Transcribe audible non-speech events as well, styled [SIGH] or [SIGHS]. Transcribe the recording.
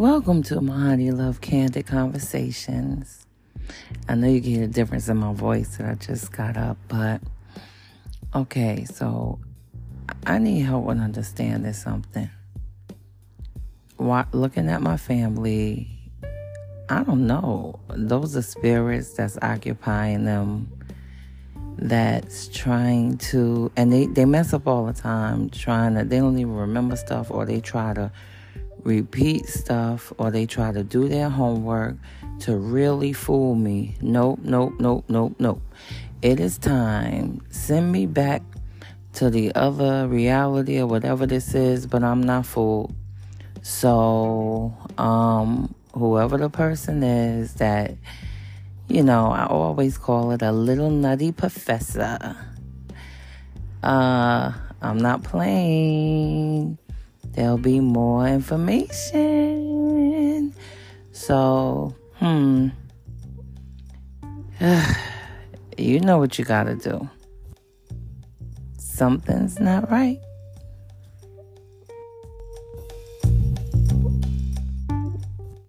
Welcome to honey love candid conversations. I know you can hear the difference in my voice that I just got up, but okay, so I need help with understanding something. Why, looking at my family, I don't know. Those are spirits that's occupying them that's trying to and they, they mess up all the time trying to they don't even remember stuff or they try to repeat stuff or they try to do their homework to really fool me nope nope nope nope nope it is time send me back to the other reality or whatever this is but i'm not fooled so um whoever the person is that you know, I always call it a little nutty professor. Uh, I'm not playing. There'll be more information. So, hmm. [SIGHS] you know what you gotta do. Something's not right.